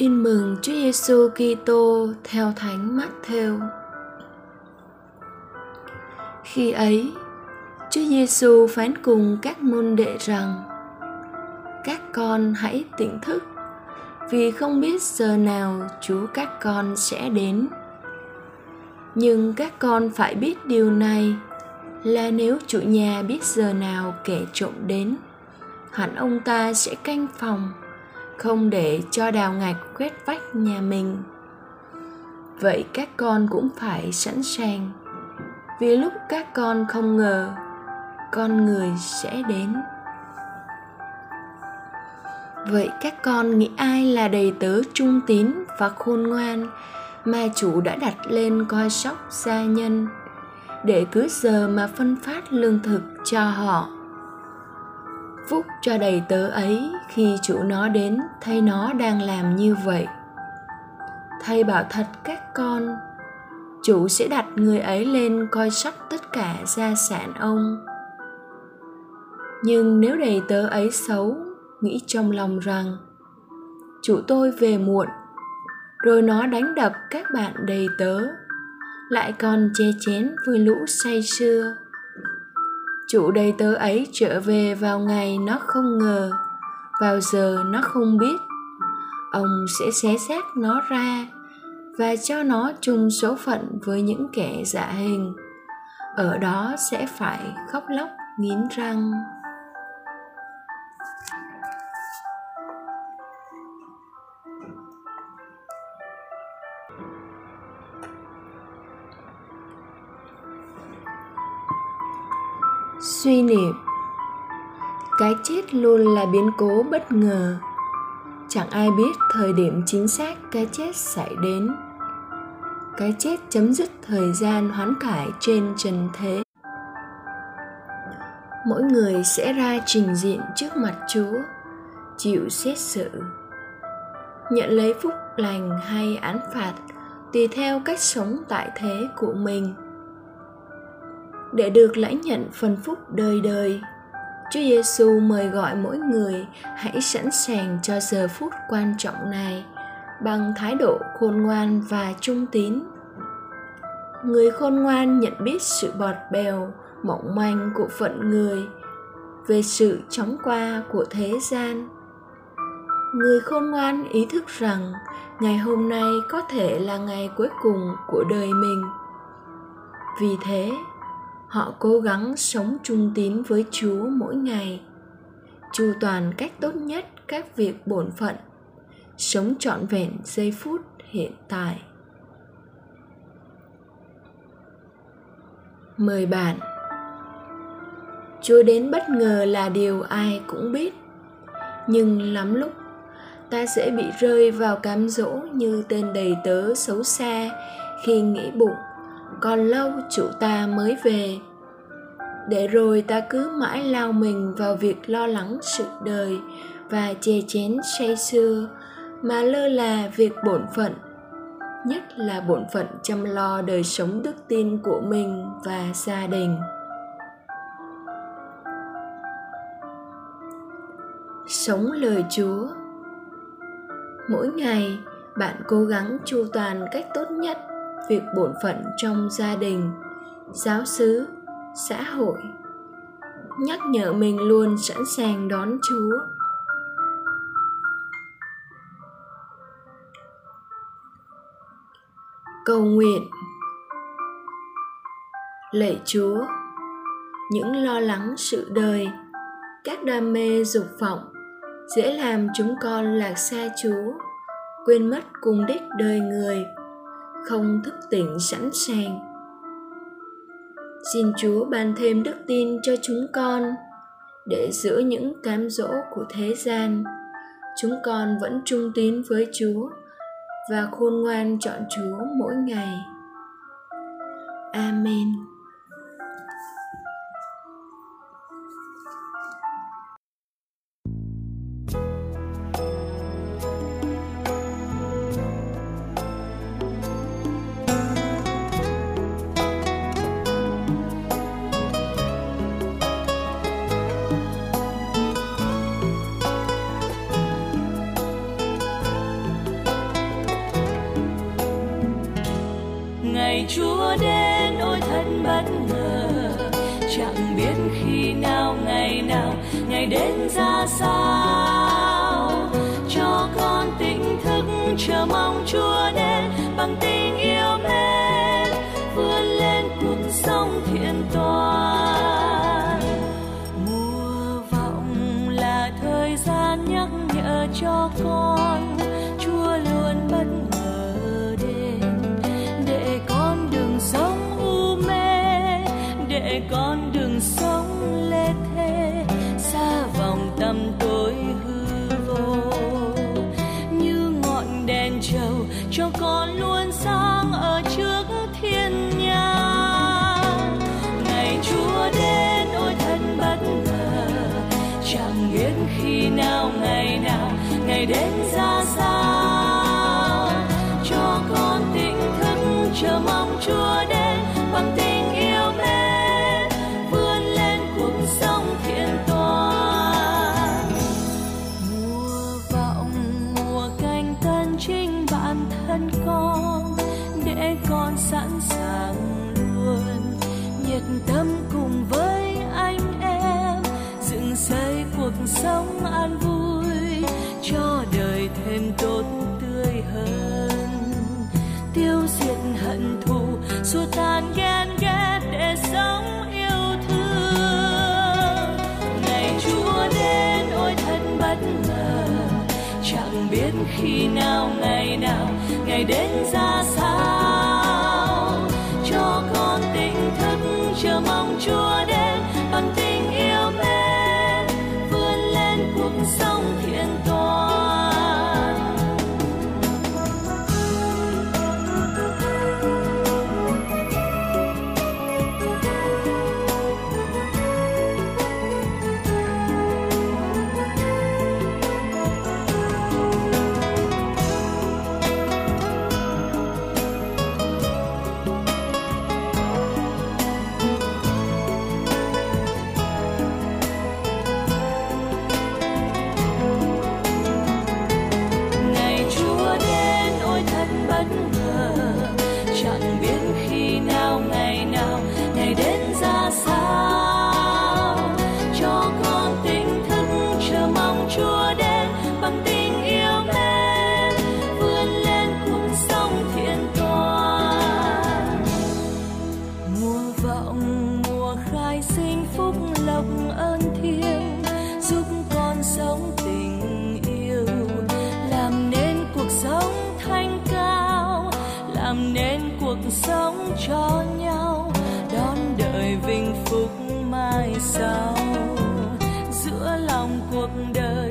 Tin mừng Chúa Giêsu Kitô theo Thánh Matthew. Khi ấy, Chúa Giêsu phán cùng các môn đệ rằng: Các con hãy tỉnh thức, vì không biết giờ nào Chúa các con sẽ đến. Nhưng các con phải biết điều này là nếu chủ nhà biết giờ nào kẻ trộm đến, hẳn ông ta sẽ canh phòng không để cho đào ngạch quét vách nhà mình. Vậy các con cũng phải sẵn sàng. Vì lúc các con không ngờ, con người sẽ đến. Vậy các con nghĩ ai là đầy tớ trung tín và khôn ngoan mà chủ đã đặt lên coi sóc gia nhân để cứ giờ mà phân phát lương thực cho họ? Phúc cho đầy tớ ấy khi chủ nó đến thấy nó đang làm như vậy. Thầy bảo thật các con, chủ sẽ đặt người ấy lên coi sóc tất cả gia sản ông. Nhưng nếu đầy tớ ấy xấu, nghĩ trong lòng rằng, chủ tôi về muộn, rồi nó đánh đập các bạn đầy tớ, lại còn che chén vui lũ say sưa chủ đầy tớ ấy trở về vào ngày nó không ngờ, vào giờ nó không biết. Ông sẽ xé xác nó ra và cho nó chung số phận với những kẻ giả hình. Ở đó sẽ phải khóc lóc nghiến răng. Suy niệm. Cái chết luôn là biến cố bất ngờ. Chẳng ai biết thời điểm chính xác cái chết xảy đến. Cái chết chấm dứt thời gian hoán cải trên trần thế. Mỗi người sẽ ra trình diện trước mặt chúa, chịu xét xử, nhận lấy phúc lành hay án phạt tùy theo cách sống tại thế của mình để được lãnh nhận phần phúc đời đời. Chúa Giêsu mời gọi mỗi người hãy sẵn sàng cho giờ phút quan trọng này bằng thái độ khôn ngoan và trung tín. Người khôn ngoan nhận biết sự bọt bèo, mỏng manh của phận người về sự chóng qua của thế gian. Người khôn ngoan ý thức rằng ngày hôm nay có thể là ngày cuối cùng của đời mình. Vì thế, họ cố gắng sống trung tín với chúa mỗi ngày. Chu toàn cách tốt nhất các việc bổn phận. Sống trọn vẹn giây phút hiện tại. Mời bạn. Chúa đến bất ngờ là điều ai cũng biết. Nhưng lắm lúc, ta sẽ bị rơi vào cám dỗ như tên đầy tớ xấu xa khi nghĩ bụng còn lâu chủ ta mới về. Để rồi ta cứ mãi lao mình vào việc lo lắng sự đời và chè chén say sưa, mà lơ là việc bổn phận, nhất là bổn phận chăm lo đời sống đức tin của mình và gia đình. Sống lời chúa. Mỗi ngày bạn cố gắng chu toàn cách tốt nhất việc bổn phận trong gia đình, giáo xứ, xã hội. Nhắc nhở mình luôn sẵn sàng đón chúa. Cầu nguyện. Lạy chúa, những lo lắng sự đời, các đam mê dục vọng dễ làm chúng con lạc xa chúa, quên mất cùng đích đời người không thức tỉnh sẵn sàng. Xin chúa ban thêm đức tin cho chúng con để giữa những cám dỗ của thế gian. Chúng con vẫn trung tín với chúa và khôn ngoan chọn chúa mỗi ngày. Amen. Chúa đến ôi thật bất ngờ. Chẳng biết khi nào, ngày nào, ngày đến ra sao. Cho con tỉnh thức, chờ mong chúa đến bằng tình đến ra sao? Cho con tỉnh thức chờ mong chúa đến bằng tình yêu mến vươn lên cuộc sống thiện toàn. Mùa vọng, mùa canh tân chính bản thân con, để con sẵn sàng luôn nhiệt tâm cùng với anh em, dựng xây cuộc sống an vui cho đời thêm tốt tươi hơn. Tiêu diệt hận thù, xua tan ghen ghét để sống yêu thương. Ngày chúa đến, ôi thật bất ngờ, chẳng biết khi nào, ngày nào, ngày đến ra sao. Cho con tỉnh thức, chờ mong chúa đến, bằng tình yêu mến, vươn lên cuộc sống thiện toàn làm nên cuộc sống cho nhau, đón đợi vinh phúc mai sau. Giữa lòng cuộc đời